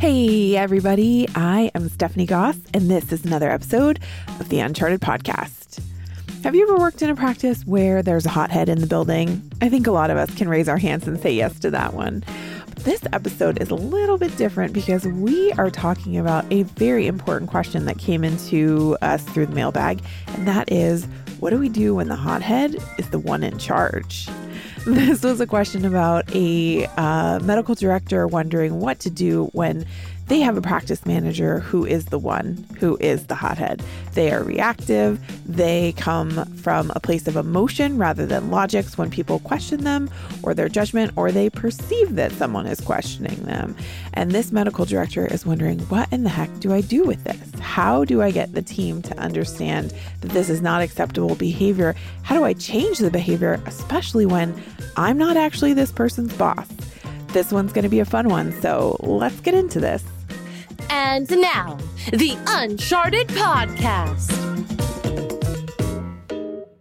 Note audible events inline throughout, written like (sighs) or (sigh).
Hey, everybody. I am Stephanie Goss, and this is another episode of the Uncharted Podcast. Have you ever worked in a practice where there's a hothead in the building? I think a lot of us can raise our hands and say yes to that one. But this episode is a little bit different because we are talking about a very important question that came into us through the mailbag, and that is what do we do when the hothead is the one in charge? (laughs) This was a question about a uh, medical director wondering what to do when they have a practice manager who is the one who is the hothead. They are reactive. They come from a place of emotion rather than logics when people question them or their judgment, or they perceive that someone is questioning them. And this medical director is wondering, what in the heck do I do with this? How do I get the team to understand that this is not acceptable behavior? How do I change the behavior, especially when I'm not actually this person's boss? This one's going to be a fun one, so let's get into this. And now, the Uncharted Podcast.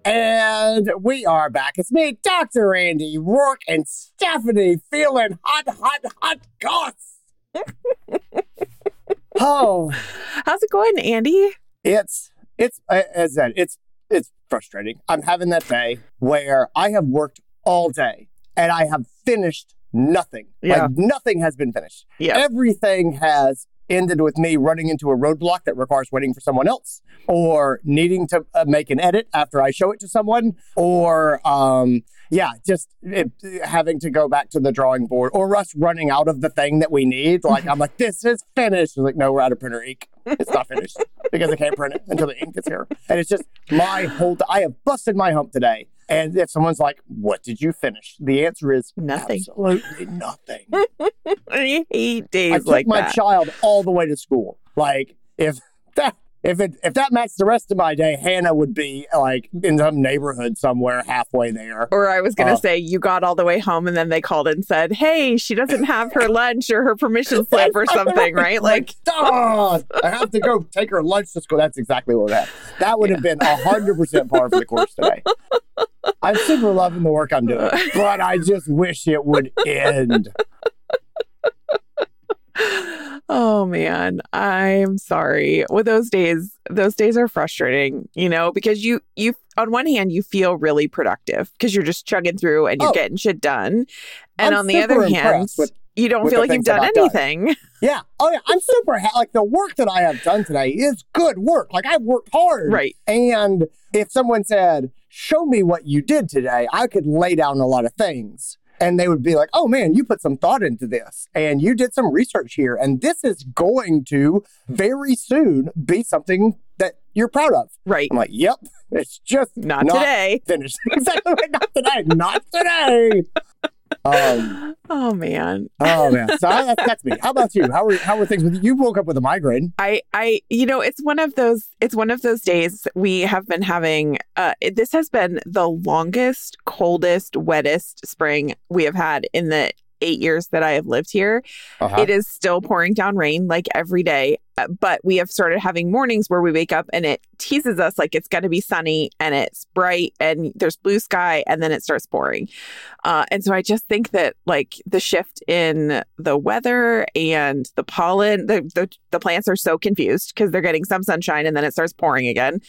And we are back. It's me, Dr. Andy Roark, and Stephanie feeling hot, hot, hot goss. (laughs) oh, How's it going, Andy? it's it's uh, as I said, it's it's frustrating. I'm having that day where I have worked all day and I have finished nothing. Yeah. Like nothing has been finished. Yeah. Everything has ended with me running into a roadblock that requires waiting for someone else or needing to uh, make an edit after I show it to someone or um yeah, just it, having to go back to the drawing board or us running out of the thing that we need. Like, I'm like, this is finished. It's like, no, we're out of printer ink. It's not finished because I can't print it until the ink is here. And it's just my whole, I have busted my hump today. And if someone's like, what did you finish? The answer is Nothing. Absolutely nothing. (laughs) I hate I days took like my that. child all the way to school. Like, if (laughs) that, if it if that matched the rest of my day, Hannah would be like in some neighborhood somewhere halfway there. or I was going to Uh, say you got all the way home and then they called and said, "Hey, she doesn't have her lunch or her permission (laughs) slip or something, (laughs) right?" Like, "Ah, I have to go take her lunch to school. That's exactly what happened. That would have been hundred percent par for the course today. I'm super loving the work I'm doing, (laughs) but I just wish it would end. Oh man, I'm sorry. Well, those days, those days are frustrating, you know, because you you on one hand you feel really productive because you're just chugging through and you're Oh. getting shit done, and I'm on the other hand, with- you don't feel like you've done I've done. anything. Yeah. Oh yeah. I'm super ha- like the work that I have done today is good work. Like I've worked hard. Right. And if someone said, "Show me what you did today," I could lay down a lot of things. And they would be like, oh man, you put some thought into this and you did some research here. And this is going to very soon be something that you're proud of. Right. I'm like, yep, it's just Not, today. finished. (laughs) exactly right. Not today. Not today. Um, (laughs) Oh man. oh man. So that's, that's me. How about you? How are how are things with you? You woke up with a migraine. I, I, you know, it's one of those, it's one of those days we have been having, uh, this has been the longest, coldest, wettest spring we have had in the eight years that I have lived here. Uh-huh. It is still pouring down rain like every day, but we have started having mornings where we wake up and it teases us like it's going to be sunny and it's bright and there's blue sky and then it starts pouring. Uh, and so I just think that like the shift in the weather and the pollen, the the, the plants are so confused because they're getting some sunshine and then it starts pouring again,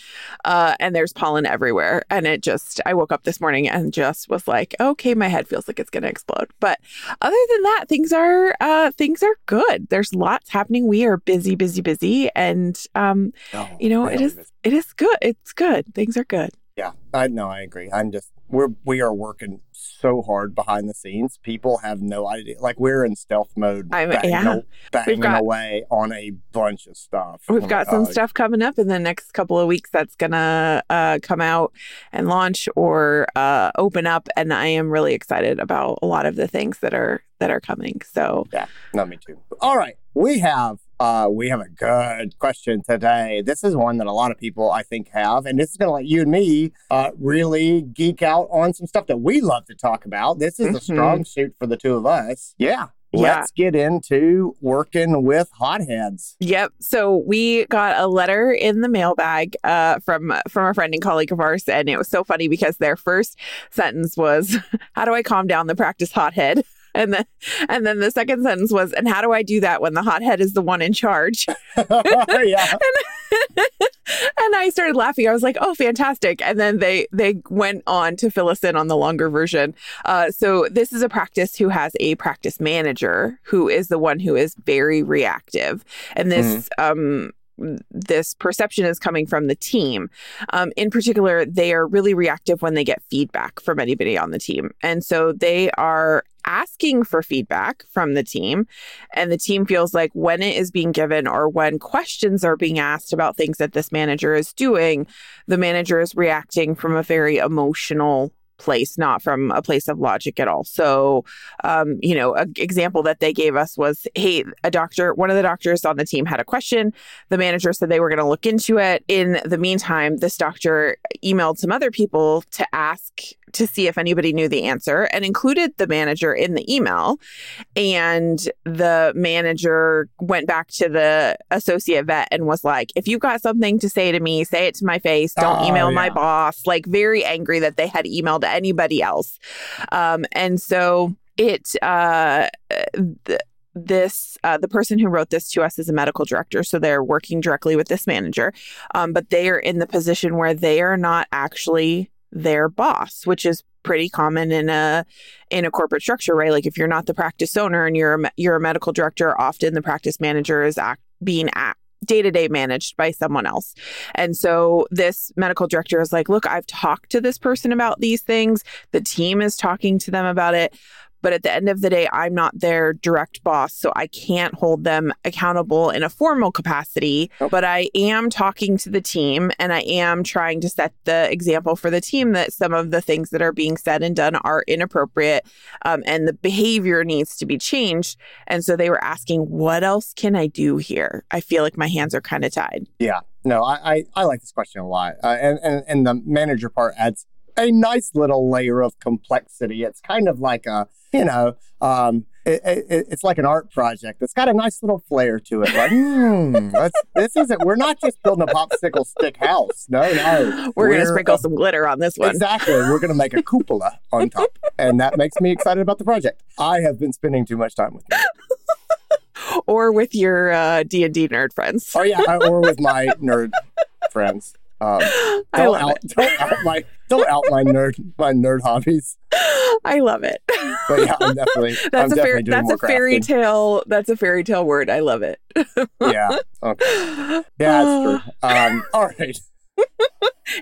uh, and there's pollen everywhere. And it just, I woke up this morning and just was like, okay, my head feels like it's going to explode. But other than that, things are uh, things are good. There's lots happening. We are busy, busy, busy, and um, No, you know, it is it is good. It's good. Things are good. Yeah, I know. I agree. I'm just we're we are working so hard behind the scenes. People have no idea. Like we're in stealth mode, I'm- banging, yeah. banging got- away on a bunch of stuff. We've Oh got some God. stuff coming up in the next couple of weeks that's gonna uh, come out and launch or uh, open up, and I am really excited about a lot of the things that are that are coming. So Yeah, not me too. All right, we have uh we have a good question today. This is one that a lot of people I think have, and this is gonna let you and me uh really geek out on some stuff that we love to talk about. This is a Mhm. strong suit for the two of us. Yeah. Yeah. Let's get into working with hotheads. Yep. So we got a letter in the mailbag uh, from from a friend and colleague of ours, and it was so funny because their first sentence was, (laughs) "How do I calm down the practice hothead?" (laughs) And then and then the second sentence was, and how do I do that when the hothead is the one in charge? (laughs) yeah. (laughs) and I started laughing. I was like, "Oh, fantastic!" And then they they went on to fill us in on the longer version. Uh, so this is a practice who has a practice manager who is the one who is very reactive, and this um, this perception is coming from the team. Um, in particular, they are really reactive when they get feedback from anybody on the team. And so they are asking for feedback from the team. And the team feels like when it is being given or when questions are being asked about things that this manager is doing, the manager is reacting from a very emotional place, not from a place of logic at all. So, um, you know, an example that they gave us was hey, a doctor, one of the doctors on the team had a question. The manager said they were going to look into it. In the meantime, this doctor emailed some other people to ask to see if anybody knew the answer and included the manager in the email. And the manager went back to the associate vet and was like, if you've got something to say to me, say it to my face. Don't Oh, email my boss. Like, very angry that they had emailed anybody else. Um, and so it, uh, th- this uh, the person who wrote this to us is a medical director so they're working directly with this manager um, but they are in the position where they are not actually their boss which is pretty common in a in a corporate structure right? Like if you're not the practice owner and you're a, you're a medical director often the practice manager is act, being act, day-to-day managed by someone else. And so this medical director is like look i've talked to this person about these things. The team is talking to them about it but at the end of the day, I'm not their direct boss. So I can't hold them accountable in a formal capacity. Nope. But I am talking to the team and I am trying to set the example for the team that some of the things that are being said and done are inappropriate um, and the behavior needs to be changed. And so they were asking, what else can I do here? I feel like my hands are kind of tied. Yeah, no, I, I, I like this question a lot, uh, and, and and the manager part adds a nice little layer of complexity. It's kind of like a you know, um, it, it, it's like an art project. It's got a nice little flair to it. Like, let's, this isn't. We're not just building a popsicle stick house. No, no, We're, going to sprinkle uh, some glitter on this one. Exactly. We're going to make a cupola on top, and that makes me excited about the project. I have been spending too much time with you. (laughs) Or with your uh, D&D nerd friends. Oh yeah, or with my (laughs) nerd friends. Um, (gasps) don't out, don't out my don't out my nerd my nerd hobbies. (gasps) I love it. But yeah, I'm definitely (laughs) I'm That's a definitely fair, that's a fairy crafting. tale. That's a fairy tale word. I love it. Yeah. Okay. (gasps) Yeah, that's true. (sighs) Um, all right,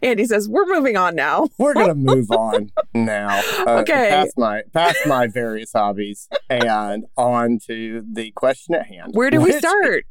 Andy says we're moving on now. (laughs) we're gonna move on now. Uh, Okay. Past my past my various hobbies and on to the question at hand. Where do we start?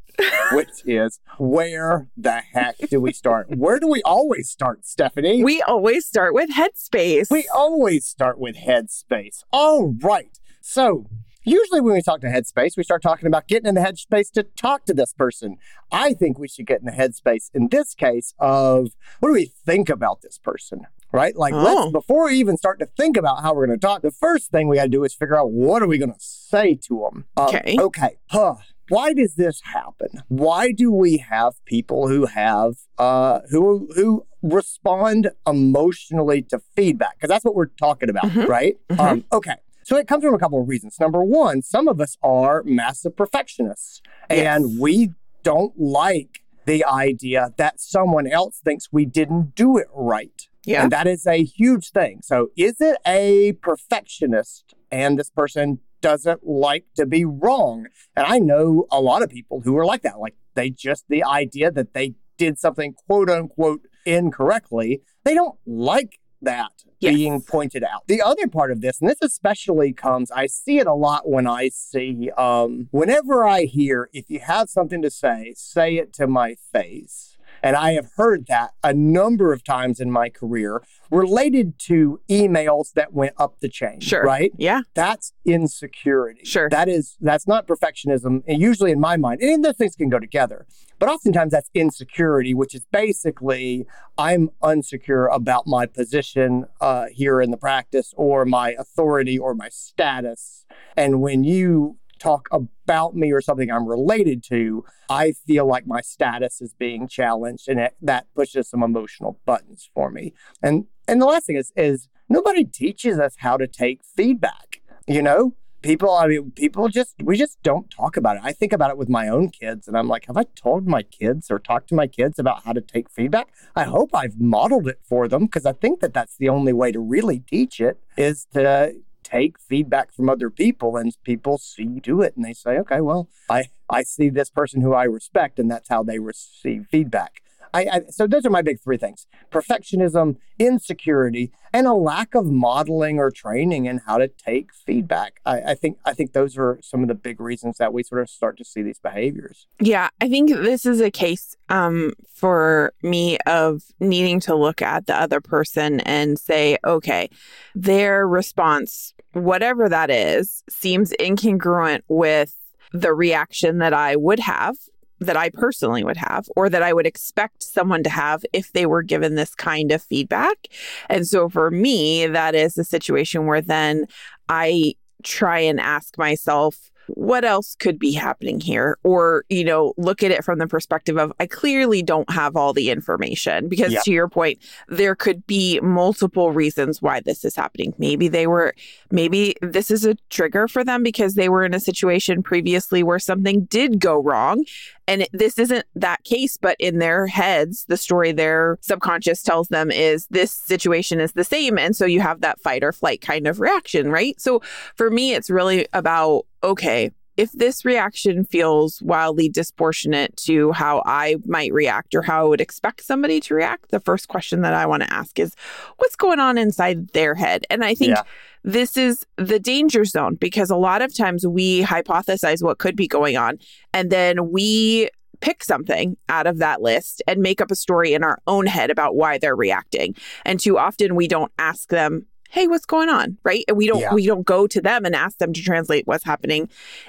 Which is where the heck do we start? Where do we always start, Stephanie? We always start with Headspace. We always start with Headspace. All right. So, usually when we talk to Headspace, we start talking about getting in the headspace to talk to this person. I think we should get in the headspace in this case of what do we think about this person? Right? Like, Oh. let's, before we even start to think about how we're going to talk, the first thing we got to do is figure out what are we going to say to them? Okay. Okay. Huh. Why does this happen? Why do we have people who have uh who who respond emotionally to feedback? Because that's what we're talking about, Mhm. right? Mhm. Um, okay. So it comes from a couple of reasons. Number one, some of us are massive perfectionists, and Yes. we don't like the idea that someone else thinks we didn't do it right. Yeah. And that is a huge thing. So, is it a perfectionist and this person doesn't like to be wrong? And I know a lot of people who are like that. Like, they just, the idea that they did something quote unquote incorrectly, they don't like that Yes. being pointed out. The other part of this, and this especially comes, I see it a lot when I see, um, whenever I hear, if you have something to say, say it to my face. And I have heard that a number of times in my career related to emails that went up the chain. Sure. Right? Yeah. That's insecurity. Sure. That is that's not perfectionism. And usually in my mind, and those things can go together. But oftentimes that's insecurity, which is basically I'm unsecure about my position uh, here in the practice or my authority or my status. And when you talk about me or something I'm related to, I feel like my status is being challenged, and it, that pushes some emotional buttons for me. And and the last thing is is nobody teaches us how to take feedback. You know, people, I mean, people just, we just don't talk about it. I think about it with my own kids and I'm like, have I told my kids or talked to my kids about how to take feedback? I hope I've modeled it for them because I think that that's the only way to really teach it is to take feedback from other people and people see do it and they say, okay, well, I, I see this person who I respect and that's how they receive feedback. I, I, so those are my big three things perfectionism, insecurity, and a lack of modeling or training in how to take feedback. I, I, think I think those are some of the big reasons that we sort of start to see these behaviors. Yeah, I think this is a case um, for me of needing to look at the other person and say, okay, their response, whatever that is, seems incongruent with the reaction that I would have that I personally would have or that I would expect someone to have if they were given this kind of feedback. And so for me, that is a situation where then I try and ask myself, what else could be happening here or you know look at it from the perspective of i clearly don't have all the information because yep. to your point there could be multiple reasons why this is happening maybe they were maybe this is a trigger for them because they were in a situation previously where something did go wrong and it, this isn't that case, but in their heads, the story their subconscious tells them is this situation is the same. And so you have that fight or flight kind of reaction, right? So for me, it's really about okay, if this reaction feels wildly disproportionate to how I might react or how I would expect somebody to react, the first question that I want to ask is what's going on inside their head? And I think yeah. this is the danger zone because a lot of times we hypothesize what could be going on and then we pick something out of that list and make up a story in our own head about why they're reacting. And too often we don't ask them hey what's going on? Right? And we don't yeah. we don't go to them and ask them to translate what's happening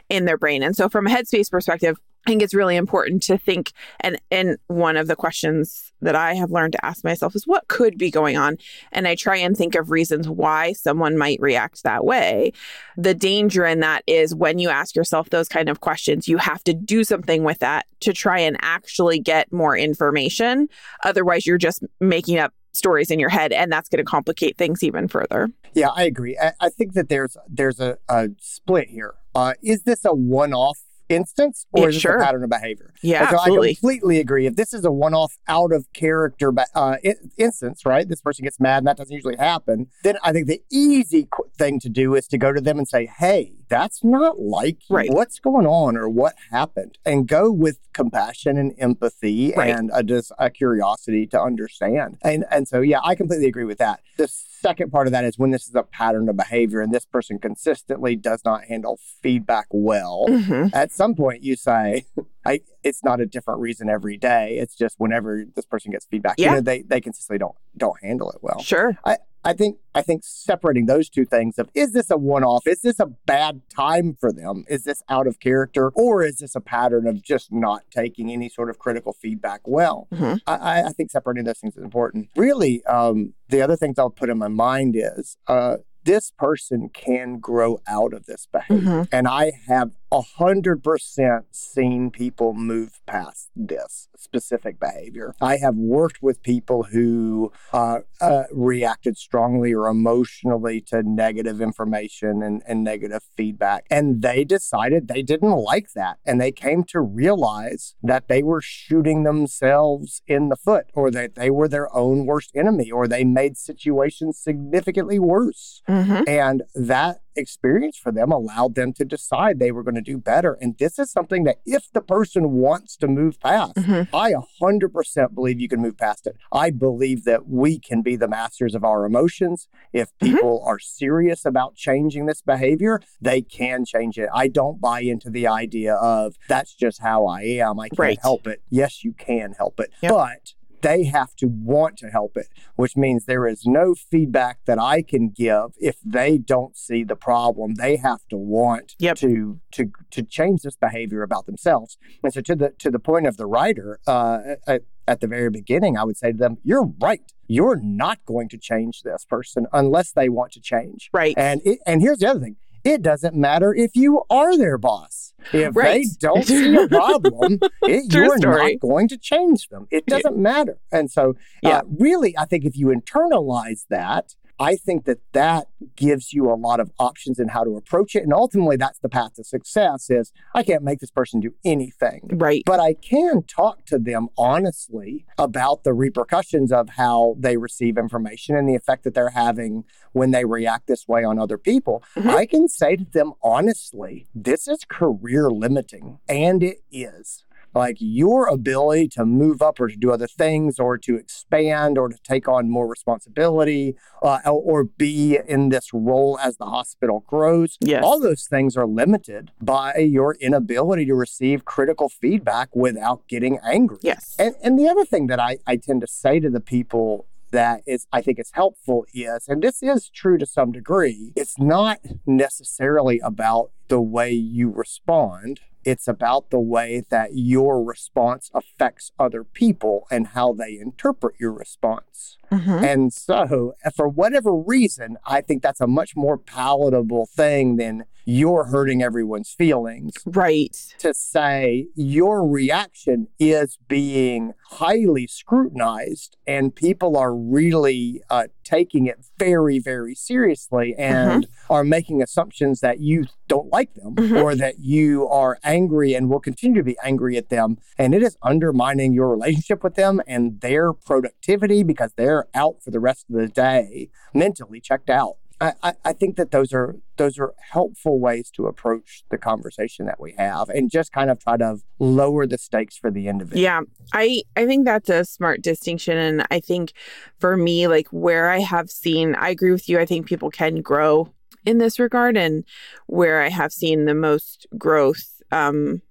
in their brain. And so from a headspace perspective I think it's really important to think and and one of the questions that I have learned to ask myself is what could be going on? And I try and think of reasons why someone might react that way. The danger in that is when you ask yourself those kind of questions you have to do something with that to try and actually get more information. Otherwise you're just making up stories in your head and that's going to complicate things even further yeah i agree i, I think that there's there's a, a split here uh, is this a one-off instance or yeah, is sure. a pattern of behavior? Yeah, so absolutely. I completely agree. If this is a one-off, out of character uh, instance, right? This person gets mad, and that doesn't usually happen. Then I think the easy thing to do is to go to them and say, "Hey, that's not like right. what's going on or what happened," and go with compassion and empathy right. and a, just a curiosity to understand. And and so yeah, I completely agree with that. The second part of that is when this is a pattern of behavior and this person consistently does not handle feedback well. Mm-hmm. At some point, you say, I, it's not a different reason every day. It's just whenever this person gets feedback, yeah. you know, they, they consistently don't don't handle it well. Sure. I, I think I think separating those two things of is this a one-off? Is this a bad time for them? Is this out of character? Or is this a pattern of just not taking any sort of critical feedback well? Mm-hmm. I, I, think separating those things is important. Really, um, the other things I'll put in my mind is uh, this person can grow out of this behavior. Mm-hmm. And I have a hundred percent seen people move past this specific behavior. I have worked with people who uh, uh, reacted strongly or emotionally to negative information and, and negative feedback, and they decided they didn't like that, and they came to realize that they were shooting themselves in the foot, or that they were their own worst enemy, or they made situations significantly worse, mm-hmm. and that experience for them allowed them to decide they were going to do better. And this is something that if the person wants to move past, mm-hmm. I 100% believe you can move past it. I believe that we can be the masters of our emotions. If mm-hmm. people mm-hmm. are serious about changing this behavior, they can change it. I don't buy into the idea of that's just how I am. I can't right. help it. Yes, you can help it. Yep. But they have to want to help it, which means there is no feedback that I can give if they don't see the problem. They have to want yep. to to to change this behavior about themselves. And so, to the to the point of the writer, uh, at, at the very beginning, I would say to them, "You're right. You're not going to change this person unless they want to change." Right. And it, and here's the other thing: it doesn't matter if you are their boss. If right. they don't see a (laughs) problem, it, you're story. not going to change them. It doesn't yeah. matter. And so, uh, yeah. really, I think if you internalize that, I think that that gives you a lot of options in how to approach it. And ultimately, that's the path to success is I can't make this person do anything. Right. But I can talk to them honestly about the repercussions of how they receive information and the effect that they're having when they react this way on other people. Mhm. I can say to them honestly, this is career limiting, and it is. Like your ability to move up or to do other things or to expand or to take on more responsibility uh, or, be in this role as the hospital grows. Yes. All those things are limited by your inability to receive critical feedback without getting angry. Yes. And, and the other thing that I, I tend to say to the people that is I think is helpful is, and this is true to some degree, it's not necessarily about the way you respond. It's about the way that your response affects other people and how they interpret your response. Mhm. And so, for whatever reason, I think that's a much more palatable thing than you're hurting everyone's feelings Right. to say your reaction is being highly scrutinized and people are really uh, taking it very, very seriously and are making assumptions that you don't like them Mhm. or that you are angry and will continue to be angry at them. And it is undermining your relationship with them and their productivity because they're out for the rest of the day, mentally checked out. I, I, I think that those are those are helpful ways to approach the conversation that we have and just kind of try to lower the stakes for the individual. Yeah, I I think that's a smart distinction and I think for me like where I have seen I agree with you I think people can grow in this regard and where I have seen the most growth um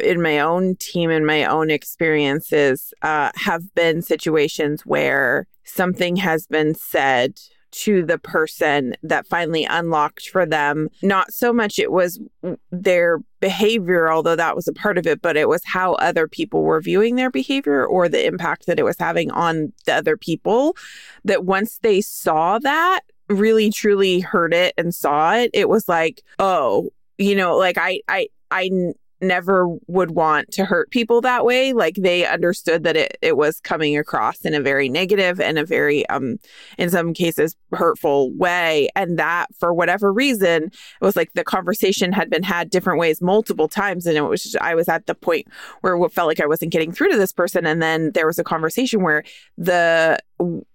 in my own team and my own experiences uh have been situations where something has been said to the person that finally unlocked for them. Not so much it was their behavior, although that was a part of it, but it was how other people were viewing their behavior or the impact that it was having on the other people. That once they saw that, really truly heard it and saw it, it was like, oh, you know, like I, I, I n- never would want to hurt people that way. Like they understood that it, it was coming across in a very negative and a very um in some cases hurtful way. And that for whatever reason it was like the conversation had been had different ways multiple times. And it was just, i was at the point where it felt like i wasn't getting through to this person. And then there was a conversation where the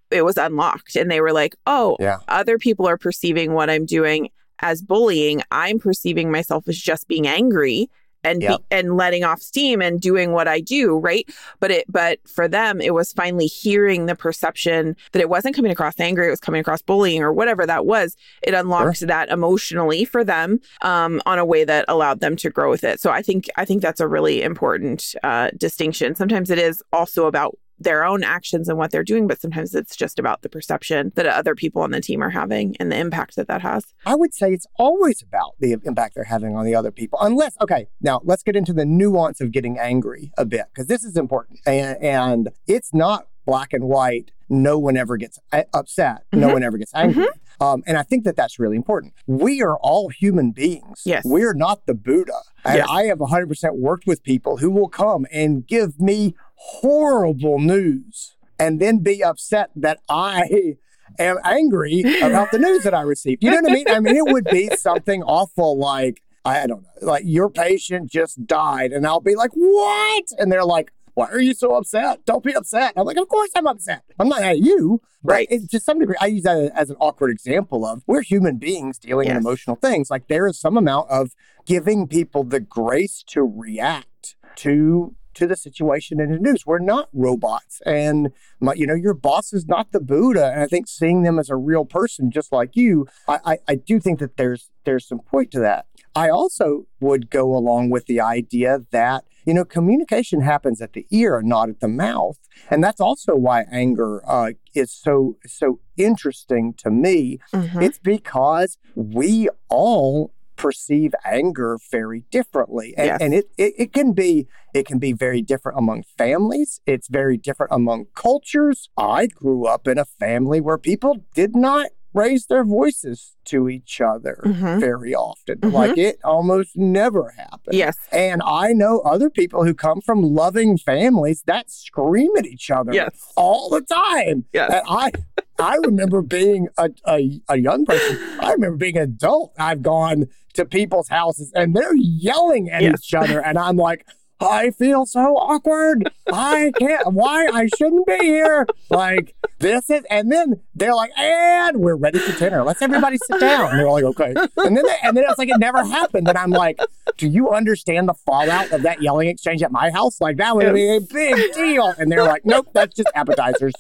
it was unlocked. And they were like oh Yeah. other people are perceiving what i'm doing as bullying i'm perceiving myself as just being angry and Yep. be, and letting off steam and doing what I do, right? But it but for them it was finally hearing the perception that it wasn't coming across angry, it was coming across bullying or whatever that was. It unlocked that emotionally for them um, on a way that allowed them to grow with it. So I think I think that's a really important uh, distinction. Sometimes it is also about their own actions and what they're doing, but sometimes it's just about the perception that other people on the team are having and the impact that that has. I would say it's always about the impact they're having on the other people. Unless, okay, now let's get into the nuance of getting angry a bit because this is important. And, and it's not black and white. No one ever gets uh, upset. No Mhm. one ever gets angry. Um, and I think that that's really important. We are all human beings. Yes. We're not the Buddha. And Yes. I have 100% worked with people who will come and give me horrible news and then be upset that I (laughs) am angry about the news that I received. You know what I mean? I mean, it would be (laughs) something awful like, I don't know, like your patient just died. And I'll be like, what? And they're like, why are you so upset? Don't be upset. I'm like, of course I'm upset. I'm not at you. Right. it's to some degree, I use that as an awkward example of we're human beings dealing in Yes. emotional things. Like there is some amount of giving people the grace to react to to the situation in the news. We're not robots, and my, you know your boss is not the Buddha. And I think seeing them as a real person, just like you, I, I, I do think that there's there's some point to that. I also would go along with the idea that you know communication happens at the ear, not at the mouth, and that's also why anger uh, is so so interesting to me Mhm. it's because we all perceive anger very differently. And, Yes. and it, it, it can be it can be very different among families. It's very different among cultures. I grew up in a family where people did not raise their voices to each other Mhm. very often. Mhm. Like it almost never happens. Yes. And I know other people who come from loving families that scream at each other Yes. all the time. Yes. And I I remember being a, a, a young person. I remember being an adult. I've gone to people's houses and they're yelling at Yes. each other. And I'm like, I feel so awkward. I can't, why? I shouldn't be here. Like, this is, and then they're like, and we're ready for dinner. Let's everybody sit down. And they're like, okay. And then, they, and then it's like it never happened. And I'm like, do you understand the fallout of that yelling exchange at my house? Like, that would be a big deal. And they're like, nope, that's just appetizers.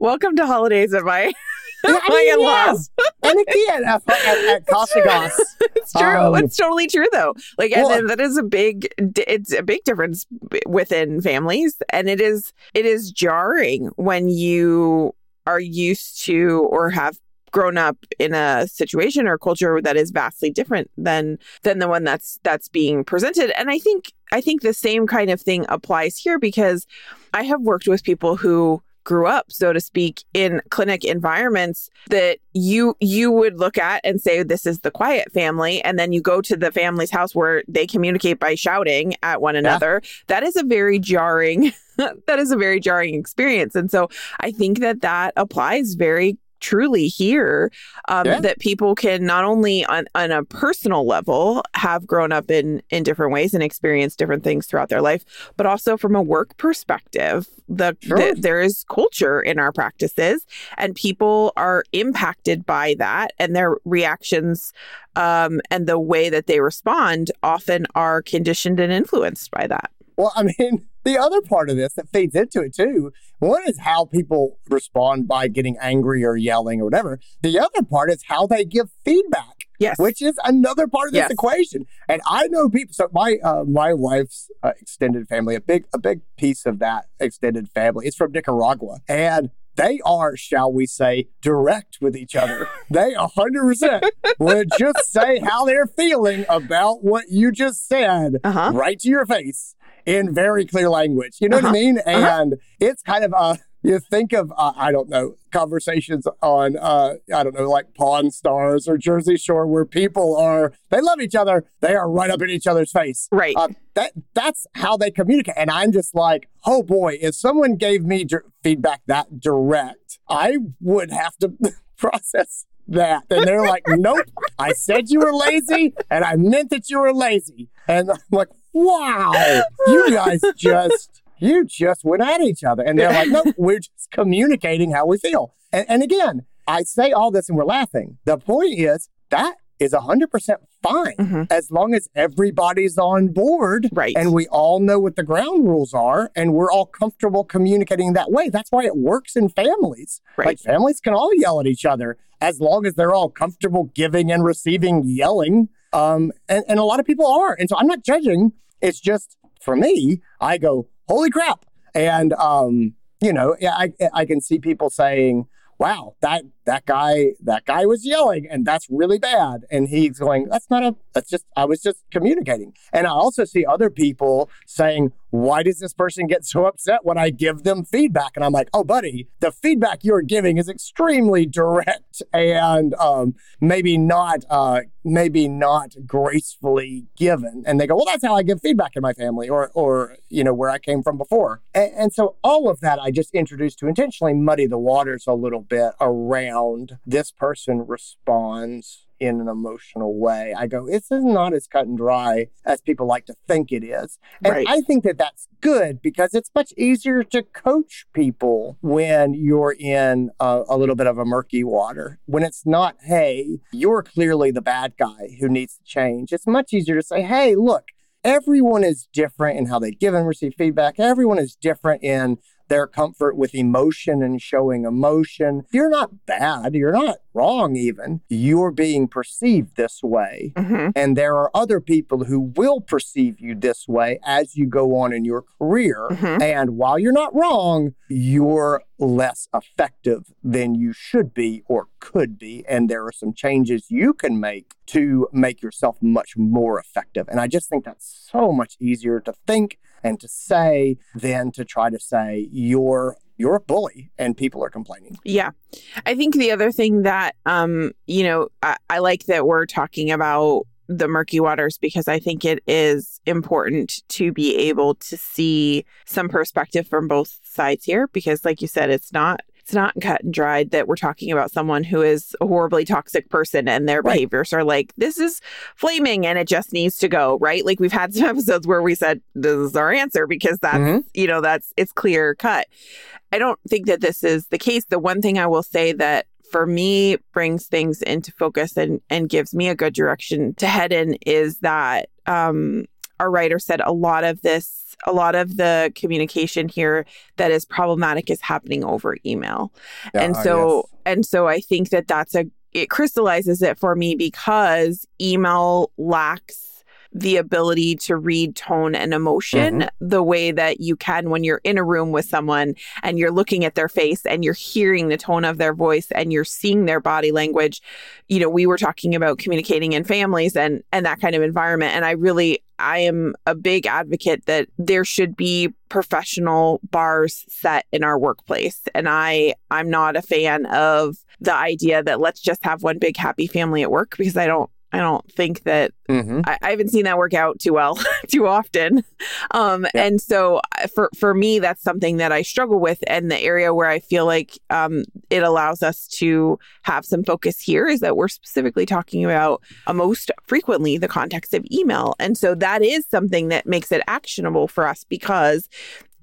Welcome to holidays at my I mean, in-laws. And again, at, at, at It's true. Um, it's totally true, though. Like, and well- then that is a big. It's a big difference within families, and it is it is jarring when you are used to or have grown up in a situation or culture that is vastly different than than the one that's that's being presented and i think i think the same kind of thing applies here because i have worked with people who grew up so to speak in clinic environments that you you would look at and say this is the quiet family and then you go to the family's house where they communicate by shouting at one another. That is a very jarring (laughs) that is a very jarring experience. And so i think that that applies very truly here um, Yeah. that people can not only on, on a personal level have grown up in in different ways and experienced different things throughout their life but also from a work perspective the, Sure. the there is culture in our practices and people are impacted by that and their reactions um, and the way that they respond often are conditioned and influenced by that well, I mean, the other part of this that feeds into it too. One is how people respond by getting angry or yelling or whatever. The other part is how they give feedback. yes which is another part of this Yes. equation. And I know people. So my uh, my wife's uh, extended family, a big a big piece of that extended family, is from Nicaragua, and they are, shall we say, direct with each other. they a hundred percent would just say how they're feeling about what you just said uh-huh right to your face in very clear language. You know what I mean? And it's kind of uh you think of uh, I don't know conversations on uh I don't know like Pawn Stars or Jersey Shore where people are they love each other they are right up in each other's face. right Uh, that that's how they communicate, and I'm just like, oh boy, if someone gave me feedback that direct, I would have to (laughs) process that. And they're like, nope, I said you were lazy, and I meant that you were lazy. And I'm like, wow, you guys (laughs) just you just went at each other, and they're like, no, we're just communicating how we feel. And, and again, I say all this, and we're laughing. The point is that is 100% fine Mhm. as long as everybody's on board Right. and we all know what the ground rules are and we're all comfortable communicating that way. That's why it works in families. Right. Like families can all yell at each other as long as they're all comfortable giving and receiving yelling. Um, and, and a lot of people are. And so I'm not judging. It's just for me, I go, holy crap. And, um, you know, I, I can see people saying, wow, that that guy that guy was yelling and that's really bad. And he's going, that's not a that's just I was just communicating. And I also see other people saying, why does this person get so upset when I give them feedback? And I'm like, oh, buddy, the feedback you're giving is extremely direct and um, maybe not uh, maybe not gracefully given. And they go, well, that's how I give feedback in my family or or you know where I came from before. And, and so all of that I just introduced to intentionally muddy the waters a little bit around this person responds in an emotional way. I go, this is not as cut and dry as people like to think it is. And Right. I think that that's good because it's much easier to coach people when you're in a, a little bit of a murky water. When it's not, hey, you're clearly the bad guy who needs to change. It's much easier to say, hey, look, everyone is different in how they give and receive feedback. Everyone is different in their comfort with emotion and showing emotion. You're not bad. You're not wrong, even. You're being perceived this way. Mhm. And there are other people who will perceive you this way as you go on in your career. Mhm. And while you're not wrong, you're less effective than you should be or could be. And there are some changes you can make to make yourself much more effective. And I just think that's so much easier to think and to say than to try to say you're you're a bully and people are complaining. Yeah. I think the other thing that, um, you know, I, I like that we're talking about the murky waters because I think it is important to be able to see some perspective from both sides here because like you said it's not it's not cut and dried that we're talking about someone who is a horribly toxic person and their Right. behaviors are like, this is flaming and it just needs to go, right? Like we've had (laughs) some episodes where we said, this is our answer because that's, Mhm. you know, that's, it's clear cut. I don't think that this is the case. The one thing I will say that for me brings things into focus and, and gives me a good direction to head in is that um, our writer said a lot of this, a lot of the communication here that is problematic is happening over email. and Yeah, so yes. and so I think that that's a it crystallizes it for me because email lacks the ability to read tone and emotion Mm-hmm. the way that you can when you're in a room with someone and you're looking at their face and you're hearing the tone of their voice and you're seeing their body language you know we were talking about communicating in families and and that kind of environment and i really i am a big advocate that there should be professional bars set in our workplace. And i i'm not a fan of the idea that let's just have one big happy family at work because i don't i don't think that Mhm. I, I haven't seen that work out too well (laughs) too often um Yeah. and so uh, for for me that's something that i struggle with and the area where i feel like um it allows us to have some focus here is that we're specifically talking about uh, most frequently the context of email and so that is something that makes it actionable for us because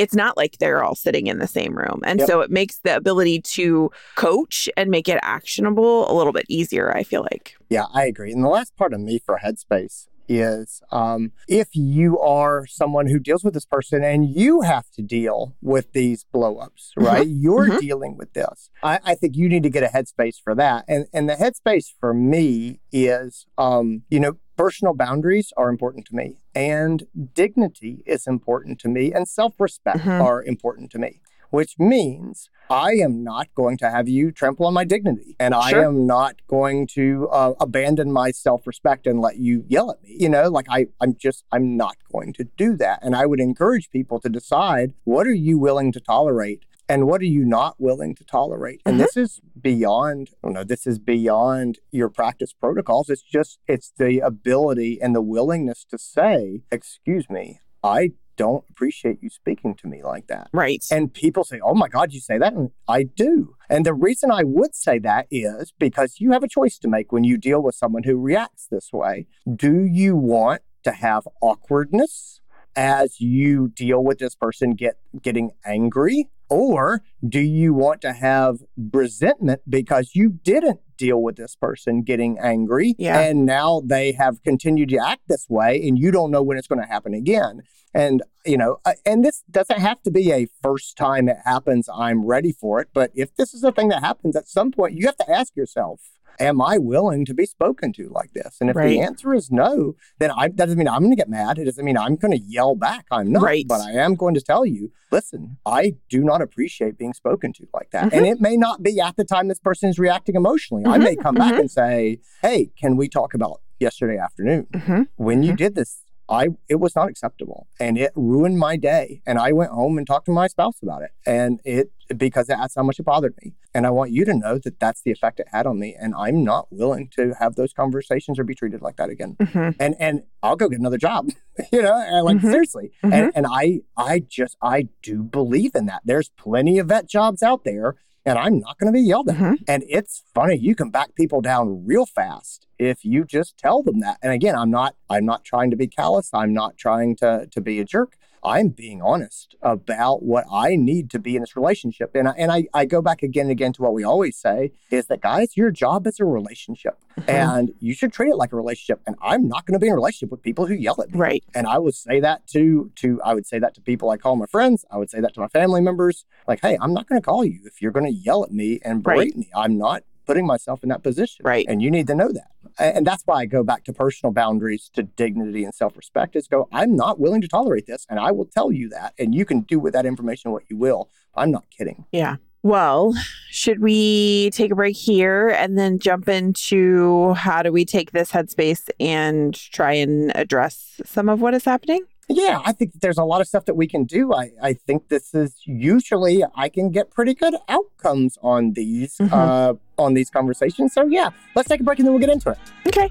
it's not like they're all sitting in the same room and Yep. so it makes the ability to coach and make it actionable a little bit easier i feel like Yeah, I agree. And the last part of me for Headspace is um, if you are someone who deals with this person and you have to deal with these blowups, right? You're mhm. dealing with this. I, I think you need to get a headspace for that. And and the headspace for me is, um, you know, personal boundaries are important to me, and dignity is important to me, and self respect Mhm. are important to me. Which means I am not going to have you trample on my dignity, and I am not going to uh, abandon my self respect and let you yell at me. You know, like I, I'm just, I'm not going to do that. And I would encourage people to decide what are you willing to tolerate and what are you not willing to tolerate. And Mhm. this is beyond, you know, this is beyond your practice protocols. It's just, it's the ability and the willingness to say, excuse me, I don't appreciate you speaking to me like that. right And people say, Oh my God, you say that? And I do. And the reason I would say that is because you have a choice to make when you deal with someone who reacts this way. Do you want to have awkwardness as you deal with this person get getting angry? Or do you want to have resentment because you didn't deal with this person getting angry Yeah. and now they have continued to act this way and you don't know when it's going to happen again? And, you know, uh, and this doesn't have to be a first time it happens, I'm ready for it. But if this is a thing that happens at some point, you have to ask yourself, am I willing to be spoken to like this? And if Right. the answer is no, then I, that doesn't mean I'm going to get mad. It doesn't mean I'm going to yell back. I'm not. Right. But I am going to tell you, listen, I do not appreciate being spoken to like that. And mm-hmm. it may not be at the time this person is reacting emotionally. I mm-hmm. may come back mm-hmm. and say, hey, can we talk about yesterday afternoon? Mhm. when you did this i it was not acceptable. And it ruined my day. And i went home and talked to my spouse about it. And it because that's how much it bothered me. And i want you to know that that's the effect it had on me. And i'm not willing to have those conversations or be treated like that again. Mhm. and and i'll go get another job (laughs) you know and like Mhm. seriously. And, and i i just i do believe in that. There's plenty of vet jobs out there and i'm not going to be yelled at Mhm. and it's funny, you can back people down real fast if you just tell them that. And again, I'm not I'm not trying to be callous. I'm not trying to to be a jerk. I'm being honest about what I need to be in this relationship. And I, and I, I go back again and again to what we always say is that guys, your job is a relationship (laughs) and you should treat it like a relationship. And I'm not going to be in a relationship with people who yell at me. right And I would say that to to I would say that to people I call my friends. I would say that to my family members. Like, hey, I'm not going to call you if you're going to yell at me and berate Right. me. I'm not putting myself in that position. Right. And you need to know that. And that's why I go back to personal boundaries, to dignity and self-respect. Is go, I'm not willing to tolerate this, and I will tell you that, and you can do with that information what you will. I'm not kidding. Yeah. Well, should we take a break here and then jump into how do we take this headspace and try and address some of what is happening? Yeah, I think there's a lot of stuff that we can do. I, I think this is usually I can get pretty good outcomes on these Mhm. uh, on these conversations. So yeah, let's take a break and then we'll get into it. Okay.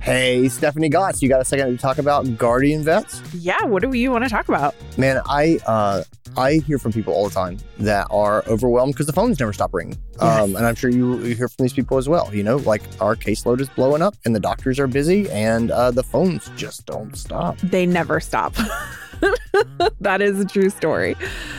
Hey, Stephanie Goss, you got a second to talk about Guardian Vets? Yeah, what do you want to talk about? Man, I uh, I hear from people all the time that are overwhelmed because the phones never stop ringing. Yes. Um, and I'm sure you, you hear from these people as well. You know, like our caseload is blowing up and the doctors are busy and uh, the phones just don't stop. They never stop. (laughs) (laughs) that is a true story.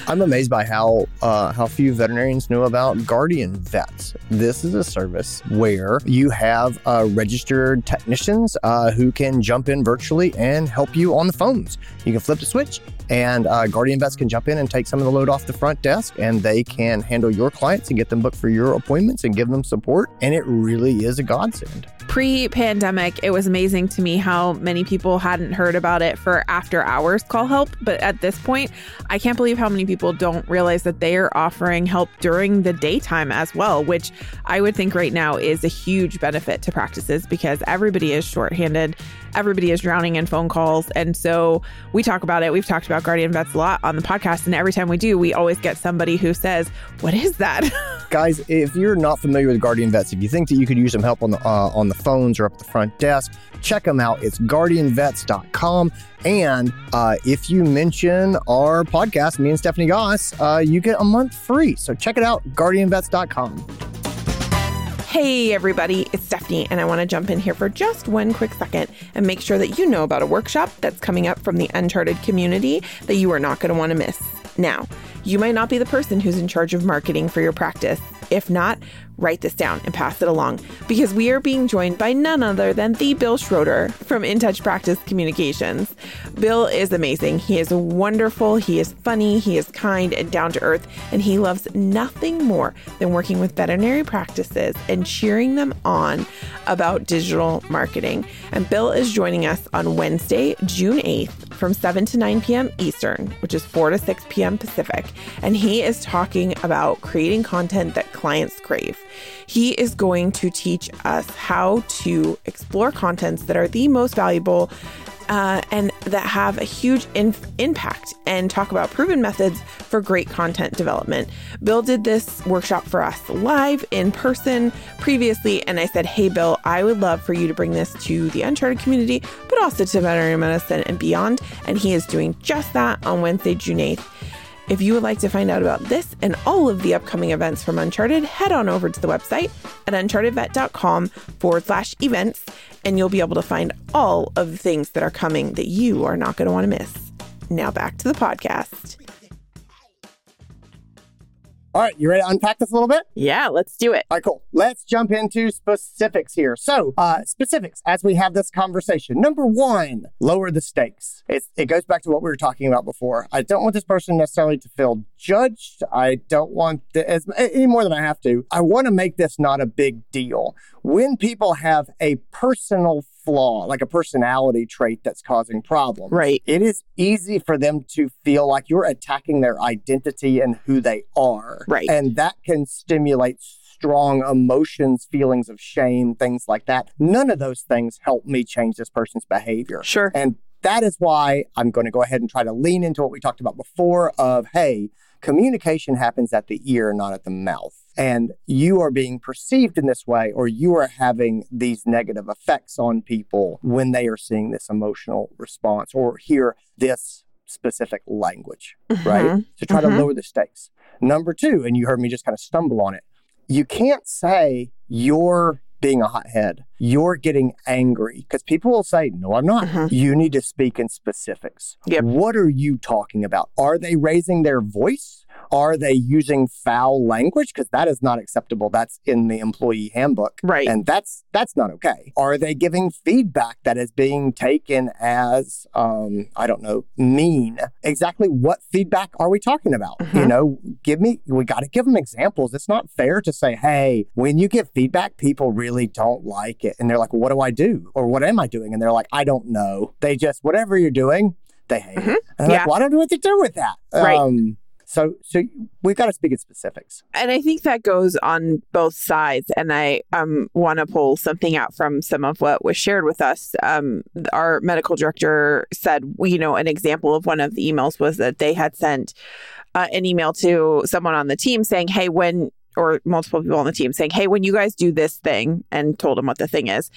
I'm amazed by how uh, how few veterinarians know about Guardian Vets. This is a service where you have uh, registered technicians uh, who can jump in virtually and help you on the phones. You can flip the switch, and uh, Guardian Vets can jump in and take some of the load off the front desk, and they can handle your clients and get them booked for your appointments and give them support. And it really is a godsend. Pre pandemic, it was amazing to me how many people hadn't heard about it for after hours call help. But at this point, I can't believe how many people don't realize that they are offering help during the daytime as well, which I would think right now is a huge benefit to practices because everybody is shorthanded. Everybody is drowning in phone calls. And so we talk about it. We've talked about Guardian Vets a lot on the podcast. And every time we do, we always get somebody who says, What is that? (laughs) Guys, if you're not familiar with Guardian Vets, if you think that you could use some help on the uh, on the phones or up at the front desk, check them out. It's guardianvets.com. And uh, if you mention our podcast, me and Stephanie Goss, uh, you get a month free. So check it out, guardianvets.com. Hey, everybody, it's Stephanie, and I want to jump in here for just one quick second and make sure that you know about a workshop that's coming up from the Uncharted community that you are not going to want to miss. Now, you might not be the person who's in charge of marketing for your practice. If not, write this down and pass it along because we are being joined by none other than the Bill Schroeder from In Touch Practice Communications. Bill is amazing. He is wonderful, he is funny, he is kind and down to earth, and he loves nothing more than working with veterinary practices and cheering them on about digital marketing. And Bill is joining us on Wednesday, June 8th from 7 to 9 p.m. Eastern, which is 4 to 6 p.m. Pacific. And he is talking about creating content that clients crave. He is going to teach us how to explore contents that are the most valuable uh, and that have a huge in- impact and talk about proven methods for great content development. Bill did this workshop for us live in person previously, and I said, Hey, Bill, I would love for you to bring this to the Uncharted community, but also to veterinary medicine and beyond. And he is doing just that on Wednesday, June 8th. If you would like to find out about this and all of the upcoming events from Uncharted, head on over to the website at unchartedvet.com forward slash events, and you'll be able to find all of the things that are coming that you are not going to want to miss. Now back to the podcast. All right, you ready to unpack this a little bit? Yeah, let's do it. All right, cool. Let's jump into specifics here. So, uh, specifics as we have this conversation. Number one, lower the stakes. It's, it goes back to what we were talking about before. I don't want this person necessarily to feel judged. I don't want the, as, any more than I have to. I want to make this not a big deal. When people have a personal flaw, like a personality trait that's causing problems, Right. it is easy for them to feel like you're attacking their identity and who they are. Right. And that can stimulate strong emotions, feelings of shame, things like that. None of those things help me change this person's behavior. Sure. And that is why I'm going to go ahead and try to lean into what we talked about before of, hey, communication happens at the ear, not at the mouth. And you are being perceived in this way, or you are having these negative effects on people when they are seeing this emotional response or hear this specific language, right? Mhm. To try Mhm. to lower the stakes. Number two, and you heard me just kind of stumble on it, you can't say you're being a hothead. You're getting angry because people will say, No, I'm not. Mhm. You need to speak in specifics. Yep. What are you talking about? Are they raising their voice? Are they using foul language? Because that is not acceptable. That's in the employee handbook. Right. And that's that's not okay. Are they giving feedback that is being taken as um, I don't know, mean? Exactly what feedback are we talking about? You Mhm. know, give me we gotta give them examples. It's not fair to say, hey, when you give feedback, people really don't like it. And they're like, what do I do? Or what am I doing? And they're like, I don't know. They just whatever you're doing, they hate it. And Yeah. like, well, I don't know what to do with that. Right. Um, so so we've got to speak in specifics. and I think that goes on both sides. And I um, want to pull something out from some of what was shared with us. Um, our medical director said, you know, an example of one of the emails was that they had sent uh, an email to someone on the team saying, hey, when, or multiple people on the team saying, hey, when you guys do this thing, and told them what the thing is,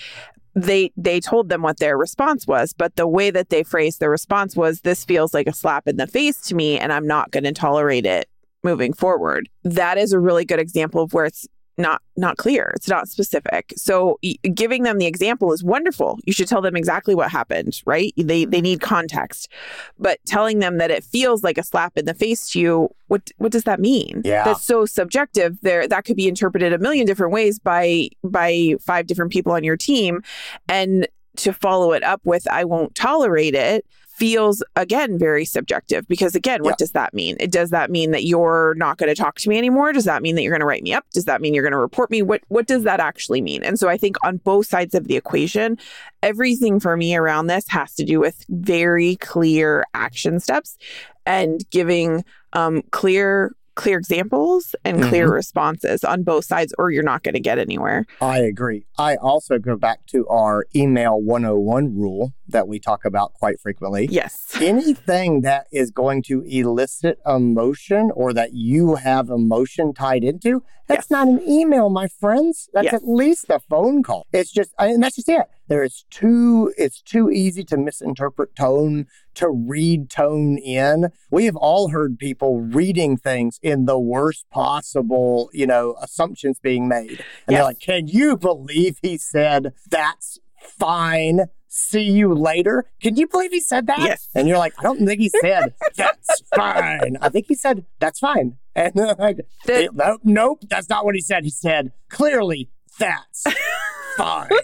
they they told them what their response was but the way that they phrased their response was this feels like a slap in the face to me and i'm not going to tolerate it moving forward. That is a really good example of where it's not not clear. It's not specific. So giving them the example is wonderful. You should tell them exactly what happened right? They they mm-hmm. need context. But telling them that it feels like a slap in the face to you what what does that mean? Yeah. that's so subjective. There that could be interpreted a million different ways by by five different people on your team. And to follow it up with i won't tolerate it feels again very subjective because again what Yeah. does that mean? It does that mean that you're not going to talk to me anymore? Does that mean that you're going to write me up? Does that mean you're going to report me? What what does that actually mean? And so i think on both sides of the equation everything for me around this has to do with very clear action steps and giving um, clear clear examples and clear mm-hmm. responses on both sides or you're not going to get anywhere I agree. I also go back to our email 101 rule that we talk about quite frequently. yes Anything that is going to elicit emotion or that you have emotion tied into, that's Yes. not an email, my friends. That's Yes. at least a phone call. It's just, and that's just it. There is too, it's too easy to misinterpret tone, to read tone in. We have all heard people reading things in the worst possible, you know, assumptions being made. And they're like, can you believe he said that's fine? See you later. Can you believe he said that? Yes. And you're like, I don't think he said that's fine. I think he said that's fine. And like, The- nope, nope, that's not what he said. He said clearly that's fine. (laughs)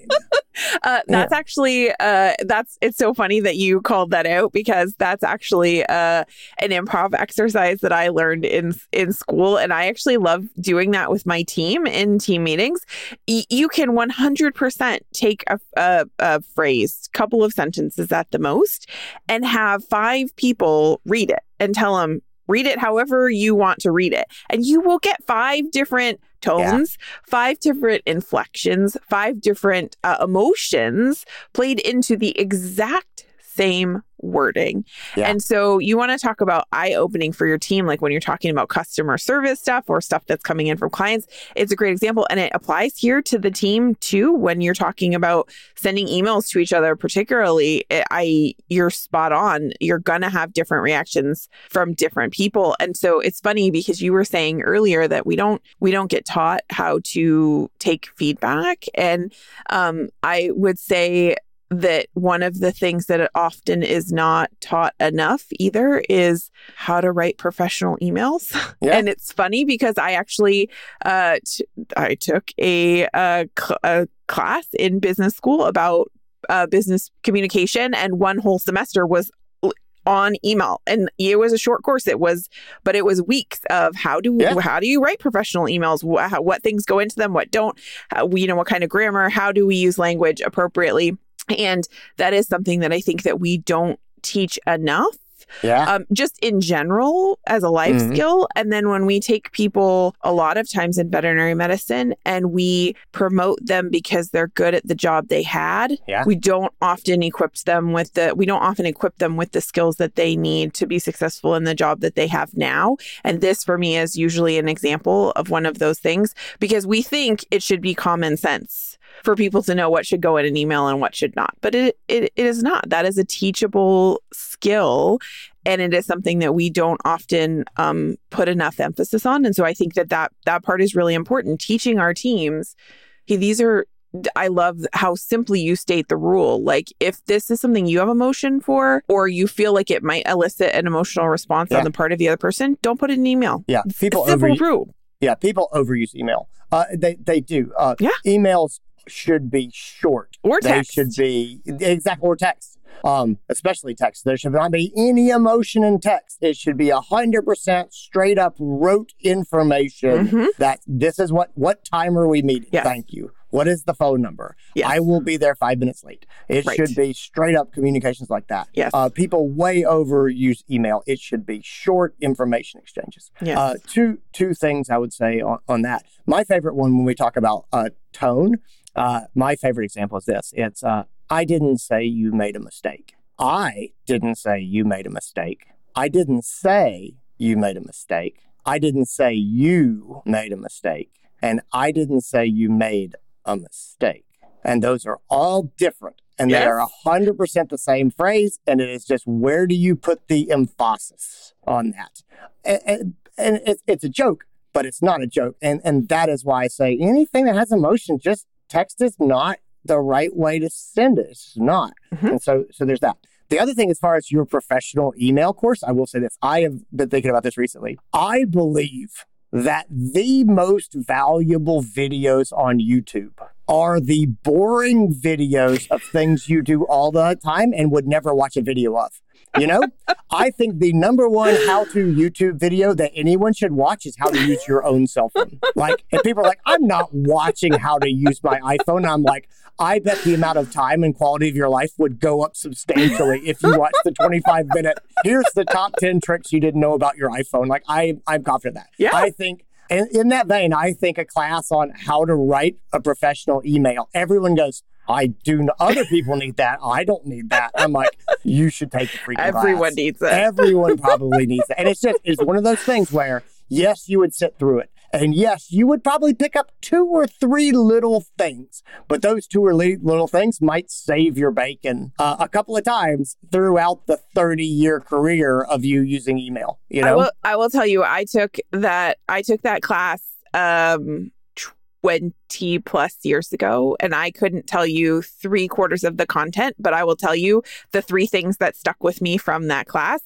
Uh, that's actually uh, that's it's so funny that you called that out because that's actually uh, an improv exercise that I learned in in school, and I actually love doing that with my team in team meetings. Y- you can one hundred percent take a, a, a phrase, couple of sentences at the most, and have five people read it and tell them read it however you want to read it, and you will get five different tones five different inflections, five different uh, emotions played into the exact same wording. Yeah. And so you want to talk about eye opening for your team, like when you're talking about customer service stuff or stuff that's coming in from clients. It's a great example. And it applies here to the team too when you're talking about sending emails to each other, particularly. I, I you're spot on. You're gonna have different reactions from different people. And so it's funny because you were saying earlier that we don't we don't get taught how to take feedback. And um, I would say that one of the things that often is not taught enough either is how to write professional emails. (laughs) Yeah. and it's funny because I actually uh, t- I took a, uh cl- a class in business school about uh, business communication, and one whole semester was on email. And it was a short course. It was but it was weeks of how do Yeah. how do you write professional emails? Wha- how, what things go into them? What don't? How, you know what kind of grammar? How do we use language appropriately and that is something that i think that we don't teach enough Yeah. um, just in general as a life Mhm. skill. And then when we take people a lot of times in veterinary medicine and we promote them because they're good at the job they had, Yeah. we don't often equip them with the we don't often equip them with the skills that they need to be successful in the job that they have now. And this for me is usually an example of one of those things because we think it should be common sense for people to know what should go in an email and what should not. But it, it, it is not. That is a teachable skill. And it is something that we don't often um, put enough emphasis on. And so I think that, that that part is really important. Teaching our teams, hey, these are, I love how simply you state the rule. Like, if this is something you have emotion for, or you feel like it might elicit an emotional response Yeah. on the part of the other person, don't put it in an email. yeah. People Simple over rule. Yeah, people overuse email. Uh, they they do. Uh, Yeah. Emails should be short. Or They text. should be exactly or text. Um, especially text. There should not be any emotion in text. It should be a hundred percent straight up rote information Mhm. that this is what what time are we meeting? Yes. Thank you. What is the phone number? Yes. I will be there five minutes late. It Right. should be straight up communications like that. Yes. Uh, people way overuse email. It should be short information exchanges. Yes. Uh, two two things I would say on, on that. My favorite one when we talk about uh, tone. Uh, my favorite example is this. It's uh, I didn't say you made a mistake. I didn't say you made a mistake. I didn't say you made a mistake. I didn't say you made a mistake. And I didn't say you made a mistake. And those are all different. And Yes. they are 100% the same phrase. And it is just where do you put the emphasis on that? And, and, and it's, it's a joke, but it's not a joke. And, and that is why I say anything that has emotion, just text is not the right way to send it. It's not. Mhm. And so, so there's that. The other thing, as far as your professional email course, I will say this. I have been thinking about this recently. I believe that the most valuable videos on YouTube are the boring videos of things you do all the time and would never watch a video of. You know, (laughs) I think the number one how to YouTube video that anyone should watch is how to use your own cell phone. Like, if people are like, I'm not watching how to use my iPhone. I'm like, I bet the amount of time and quality of your life would go up substantially if you watch the 25 minute. Here's the top 10 tricks you didn't know about your iPhone. Like, I, I'm confident that. Yeah. I think in, in that vein, I think a class on how to write a professional email. Everyone goes, I do. Know, other people need that. I don't need that. I'm like, you should take the freaking Everyone class. needs it. Everyone probably needs it. And it's just, it's one of those things where, yes, you would sit through it. And yes, you would probably pick up two or three little things, but those two or li- little things might save your bacon uh, a couple of times throughout the 30 year career of you using email. You I know? will I will tell you I took that I took that class um 20 plus years ago and I couldn't tell you three quarters of the content, but I will tell you the three things that stuck with me from that class.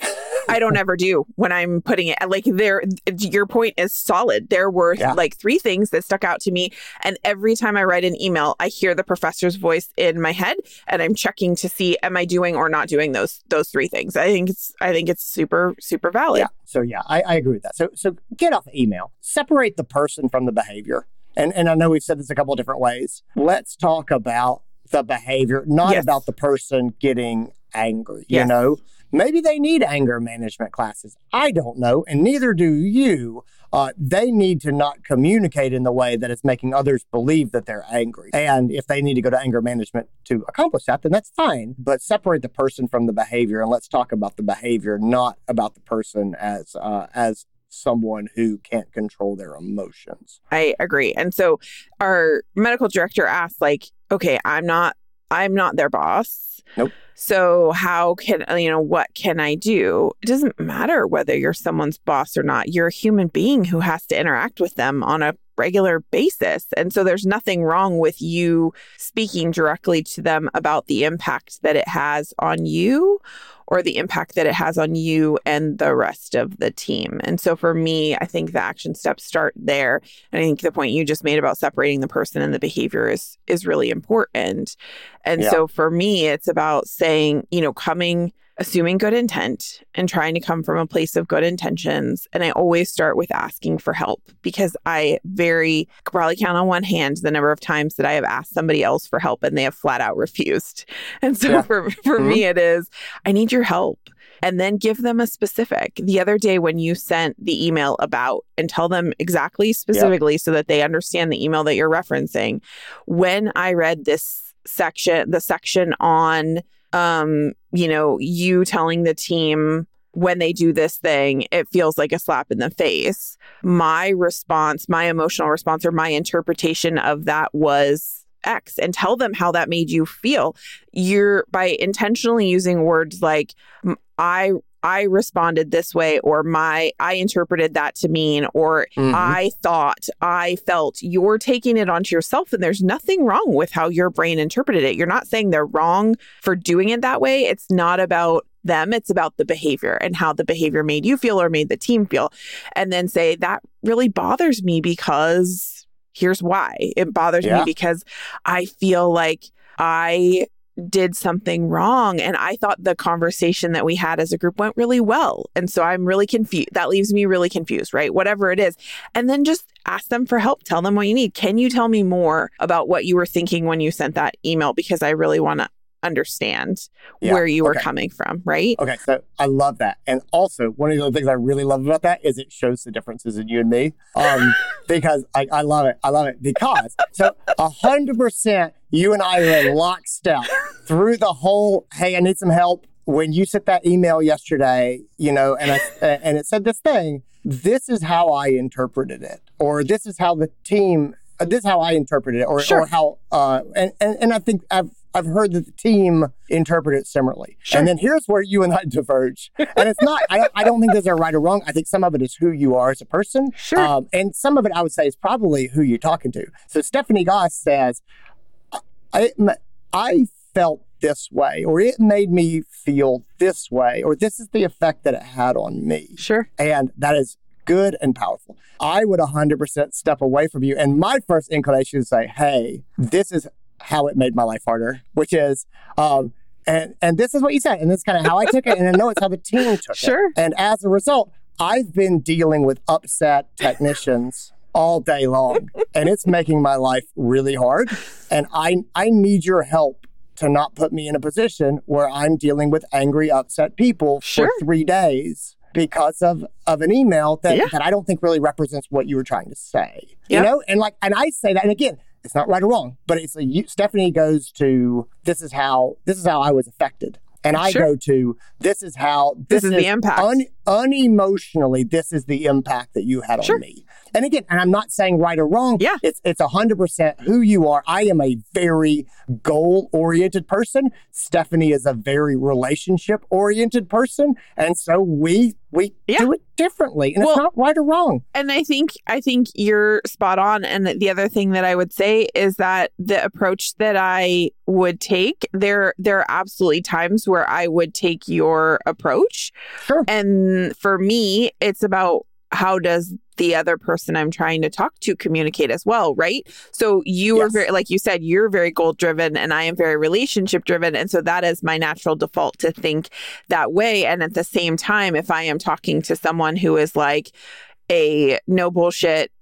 I don't (laughs) ever do when I'm putting it like there your point is solid. There were Yeah. like three things that stuck out to me and every time I write an email, I hear the professor's voice in my head and I'm checking to see am I doing or not doing those those three things. I think it's I think it's super super valid. Yeah. So yeah, I, I agree with that. So so get off email. Separate the person from the behavior. And and I know we've said this a couple of different ways. Let's talk about the behavior, not Yes. about the person getting angry. You know, maybe they need anger management classes. I don't know, and neither do you. Uh, they need to not communicate in the way that is making others believe that they're angry. And if they need to go to anger management to accomplish that, then that's fine. But separate the person from the behavior, and let's talk about the behavior, not about the person as uh, as someone who can't control their emotions. I agree. And so our medical director asked like, okay, I'm not I'm not their boss. Nope. So how can you know what can I do? It doesn't matter whether you're someone's boss or not. You're a human being who has to interact with them on a regular basis. And so there's nothing wrong with you speaking directly to them about the impact that it has on you or the impact that it has on you and the rest of the team. And so for me, I think the action steps start there. And I think the point you just made about separating the person and the behavior is is really important. And Yeah. so for me, it's about saying, you know, coming assuming good intent and trying to come from a place of good intentions. And I always start with asking for help because I very could probably count on one hand the number of times that I have asked somebody else for help and they have flat out refused. (laughs) And so Yeah. for for mm-hmm. me it is I need your help and then give them a specific. The other day when you sent the email about and tell them exactly specifically so that they understand the email that you're referencing. When I read this section, the section on um, you know, you telling the team when they do this thing, it feels like a slap in the face. My response, my emotional response or my interpretation of that was X and tell them how that made you feel. You're by intentionally using words like I I responded this way or my I interpreted that to mean or Mhm. I thought, I felt, you're taking it onto yourself and there's nothing wrong with how your brain interpreted it. You're not saying they're wrong for doing it that way. It's not about them, it's about the behavior and how the behavior made you feel or made the team feel. And then say that really bothers me because here's why. It bothers Yeah. me because I feel like I did something wrong and I thought the conversation that we had as a group went really well. And so I'm really confused. That leaves me really confused, right? Whatever it is. And then just ask them for help. Tell them what you need. Can you tell me more about what you were thinking when you sent that email because I really want to understand Yeah, where you were coming from, right? Okay, so I love that. And also, one of the things I really love about that is it shows the differences in you and me. Um, (laughs) because I, I love it. I love it because so a hundred percent you and I are in (laughs) lockstep through the whole, hey, I need some help. When you sent that email yesterday, you know, and I, (laughs) and it said this thing, this is how I interpreted it, or this is how the team uh, this is how I interpreted it, or, Sure. or how, uh, and, and and I think I've I've heard that the team interpret it similarly. Sure. And then here's where you and I (laughs) diverge, and it's not. I don't, I don't think there's a right or wrong. I think some of it is who you are as a person, Sure. um, and some of it I would say is probably who you're talking to. So Stephanie Goss says, I I felt this way, or it made me feel this way, or this is the effect that it had on me. Sure. And that is good and powerful. I would 100% step away from you. And my first inclination is to say, hey, this is how it made my life harder, which is, um, and, and this is what you said. And that's kind of how I took it. And I know it's how the team took Sure. it. (laughs) Sure. And as a result, I've been dealing with upset technicians all day long. And it's making my life really hard. And I, I need your help to not put me in a position where I'm dealing with angry, upset people Sure. for three days because of of an email that, Yeah. that I don't think really represents what you were trying to say. Yep. You know, and like, and I say that, and again, it's not right or wrong, but it's a you, Stephanie goes to this is how this is how I was affected, and I Sure. go to this is how This is the impact. un, unemotionally this is the impact that you had Sure. on me. And again, and I'm not saying right or wrong. Yeah. It's it's hundred percent who you are. I am a very goal oriented person. Stephanie is a very relationship oriented person. And so we we Yeah. do it differently. And Well- it's not right or wrong. And I think I think you're spot on. And the other thing that I would say is that the approach that I would take, there there are absolutely times where I would take your approach. Sure. And for me, it's about how does the other person I'm trying to talk to communicate as well, right? So you are very, like you said, you're very goal driven and I am very relationship driven. And so that is my natural default to think that way. And at the same time, if I am talking to someone who is like a no bullshit,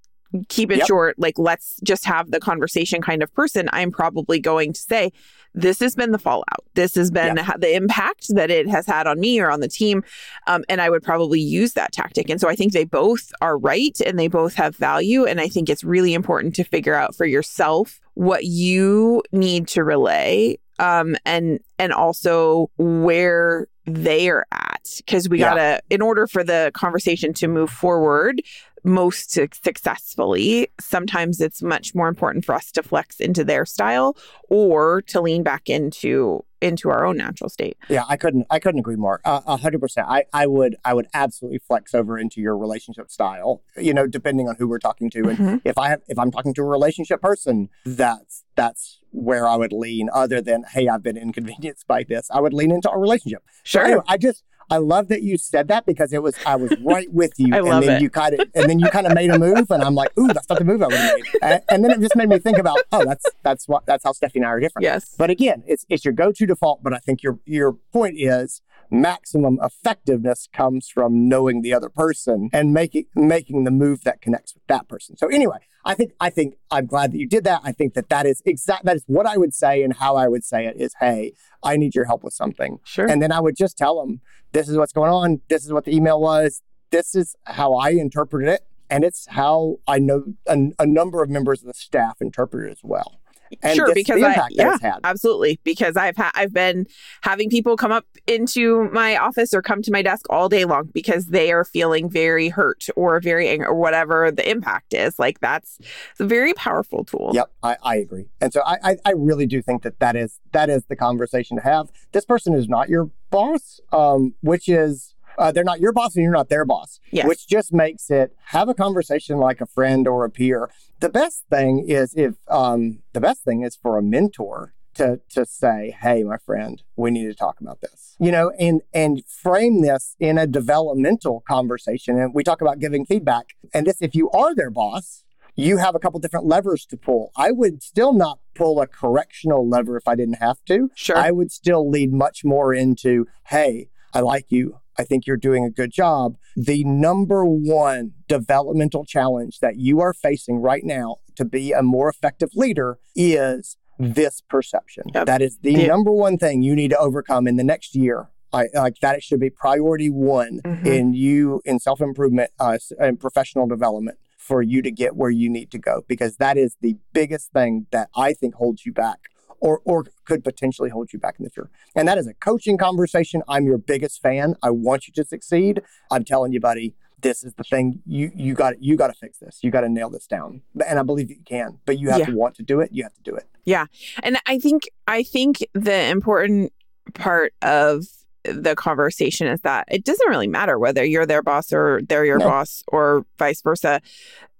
keep it Yep. short, like let's just have the conversation kind of person, I'm probably going to say, this has been the fallout. This has been the impact that it has had on me or on the team. Um, and I would probably use that tactic. And so I think they both are right and they both have value. And I think it's really important to figure out for yourself what you need to relay um, and and also where they are at because we Yeah. gotta in order for the conversation to move forward most successfully sometimes it's much more important for us to flex into their style or to lean back into into our own natural state Yeah, I couldn't. I couldn't agree more. Uh, A hundred percent. I, I would. I would absolutely flex over into your relationship style. You know, depending on who we're talking to, and Mhm. if I have, if I'm talking to a relationship person, that's that's where I would lean. Other than, hey, I've been inconvenienced by this, I would lean into our relationship. So Sure. anyway, I just. I love that you said that because it was I was right with you, (laughs) and then it. you kind of and then you kind of made a move, and I'm like, ooh, that's not the move I would have made, and, and then it just made me think about, oh, that's that's what that's how Stephanie and I are different. yes But again, it's it's your go-to default. But I think your your point is maximum effectiveness comes from knowing the other person and making making the move that connects with that person. So anyway, I think I think I'm glad that you did that. I think that that is exact that is what I would say and how I would say it is, hey, I need your help with something, sure and then I would just tell them this is what's going on. This is what the email was. This is how I interpreted it. And it's how I know a, a number of members of the staff interpret it as well. (laughs) And sure because the I yeah had. absolutely because I've had I've been having people come up into my office or come to my desk all day long because they are feeling very hurt or very angry or whatever the impact is like that's a very powerful tool Yep, I, I agree, and so I, I I really do think that that is that is the conversation to have. This person is not your boss, um, which is uh, they're not your boss and you're not their boss, Yes. which just makes it have a conversation like a friend or a peer. The best thing is if um, the best thing is for a mentor to to say, "Hey, my friend, we need to talk about this," you know, and and frame this in a developmental conversation. And we talk about giving feedback, and this if you are their boss you have a couple different levers to pull. I would still not pull a correctional lever if I didn't have to. sure I would still lead much more into, hey, I like you. I think you're doing a good job. The number one developmental challenge that you are facing right now to be a more effective leader is this perception. Yep. That is the Yeah. number one thing you need to overcome in the next year. I, like that, it should be priority one Mhm. in you in self improvement uh, and professional development for you to get where you need to go because that is the biggest thing that I think holds you back or or could potentially hold you back in the future. And that is a coaching conversation. I'm your biggest fan. I want you to succeed. I'm telling you, buddy, this is the thing you you got you got to fix this you got to nail this down and i believe you can but you have Yeah. to want to do it you have to do it yeah And I think I think the important part of the conversation is that it doesn't really matter whether you're their boss or they're your No. boss or vice versa.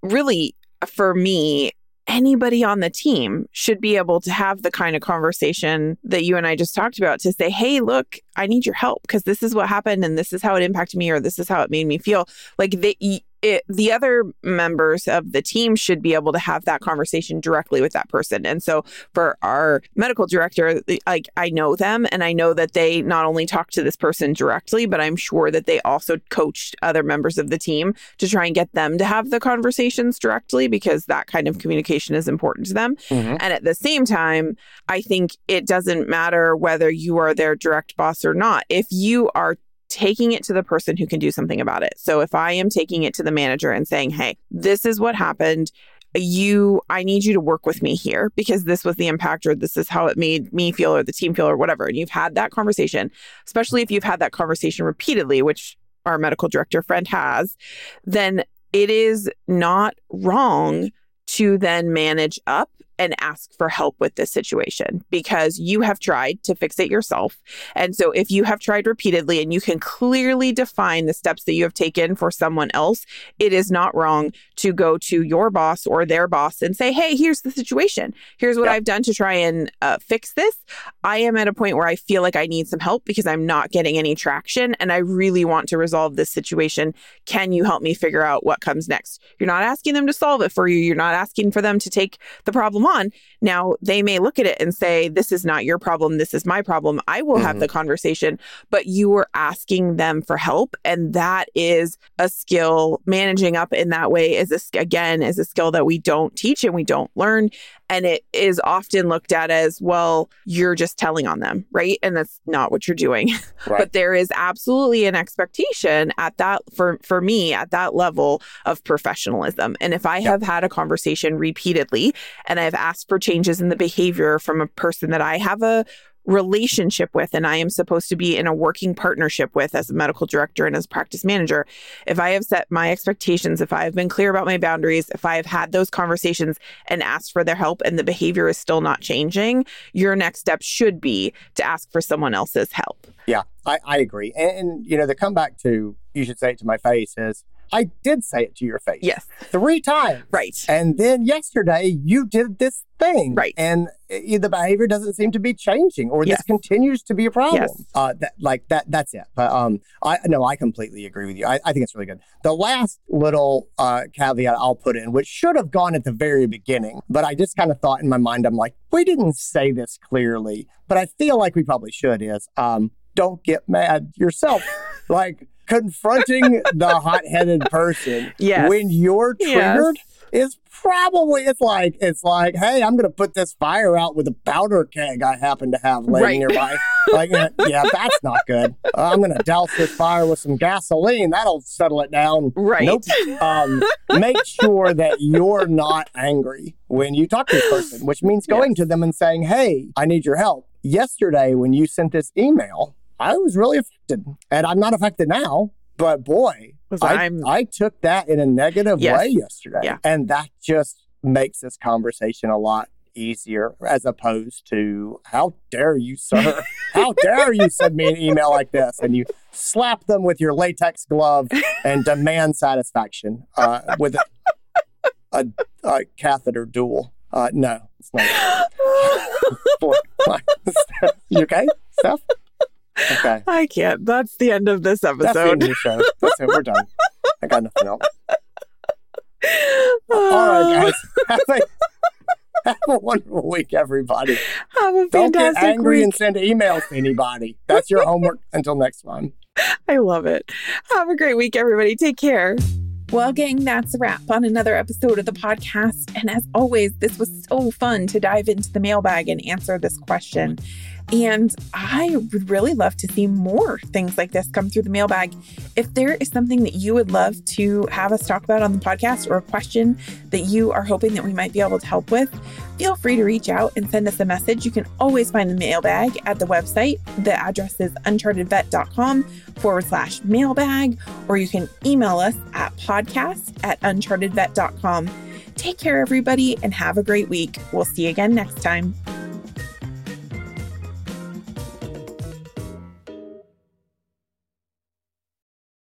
Really, for me, anybody on the team should be able to have the kind of conversation that you and I just talked about to say, "Hey, look, I need your help because this is what happened and this is how it impacted me or this is how it made me feel." Like they it, the other members of the team should be able to have that conversation directly with that person. And so for our medical director, like I know them and I know that they not only talk to this person directly, but I'm sure that they also coached other members of the team to try and get them to have the conversations directly because that kind of communication is important to them. Mm-hmm. And at the same time, I think it doesn't matter whether you are their direct boss or not. If you are taking it to the person who can do something about it. So if I am taking it to the manager and saying, "Hey, this is what happened. You I need you to work with me here because this was the impact or this is how it made me feel or the team feel or whatever." And you've had that conversation, especially if you've had that conversation repeatedly, which our medical director friend has, then it is not wrong to then manage up and ask for help with this situation because you have tried to fix it yourself. And so, if you have tried repeatedly and you can clearly define the steps that you have taken for someone else, it is not wrong to go to your boss or their boss and say, Hey, here's the situation. Here's what Yeah. I've done to try and uh, fix this. I am at a point where I feel like I need some help because I'm not getting any traction and I really want to resolve this situation. Can you help me figure out what comes next? You're not asking them to solve it for you. You're not asking for them to take the problem on. Now, they may look at it and say, This is not your problem. This is my problem. I will have Mhm. the conversation, but you are asking them for help. And that is a skill. Managing up in that way is, a, again, is a skill that we don't teach and we don't learn. And it is often looked at as, well, you're just telling on them, right? And that's not what you're doing. (laughs) Right. But there is absolutely an expectation at that, for, for me, at that level of professionalism. And if I Yeah. have had a conversation repeatedly and I've asked for changes in the behavior from a person that I have a relationship with and I am supposed to be in a working partnership with as a medical director and as practice manager, if I have set my expectations, if I have been clear about my boundaries, if I have had those conversations and asked for their help and the behavior is still not changing, your next step should be to ask for someone else's help. Yeah, I, I agree. And, and, you know, the comeback to you should say it to my face is I did say it to your face. Yes. Three times. Right. And then yesterday you did this thing. Right. And uh, the behavior doesn't seem to be changing or Yes. this continues to be a problem. Yes. Uh, that, like that, that's it. But um, I no, I completely agree with you. I, I think it's really good. The last little uh, caveat I'll put in, which should have gone at the very beginning, but I just kind of thought in my mind, I'm like, we didn't say this clearly, but I feel like we probably should is um, don't get mad yourself. (laughs) like confronting the hot-headed person (laughs) Yes. when you're Yes. triggered is probably it's like it's like hey i'm gonna put this fire out with a powder keg i happen to have laying Right. nearby like yeah, (laughs) that's not good i'm gonna douse this fire with some gasoline that'll settle it down Right. nope um, make sure that you're not angry when you talk to this person which means going to them and saying hey i need your help yesterday when you sent this email i was really affected and i'm not affected now but boy I, I'm- I took that in a negative Yes. way yesterday. Yeah. And that just makes this conversation a lot easier as opposed to how dare you, sir? (laughs) how dare you send me an email like this? And you slap them with your latex glove and demand satisfaction uh, with a, a, a catheter duel. Uh, no, it's not. (laughs) (laughs) You okay, Steph? Okay. (laughs) I can't. That's the end of this That's the end episode. of the show. That's it. We're done. I got nothing else. (laughs) All right, uh, guys. (laughs) Have a, have a wonderful week, everybody. Have a fantastic Don't get fantastic angry week. and send emails to anybody. That's your homework until next time. I love it. Have a great week, everybody. Take care. Well, gang, that's a wrap on another episode of the podcast. And as always, this was so fun to dive into the mailbag and answer this question. And I would really love to see more things like this come through the mailbag. If there is something that you would love to have us talk about on the podcast or a question that you are hoping that we might be able to help with, feel free to reach out and send us a message. You can always find the mailbag at the website. The address is unchartedvet.com forward slash mailbag, or you can email us at podcast at unchartedvet.com. Take care, everybody, and have a great week. We'll see you again next time.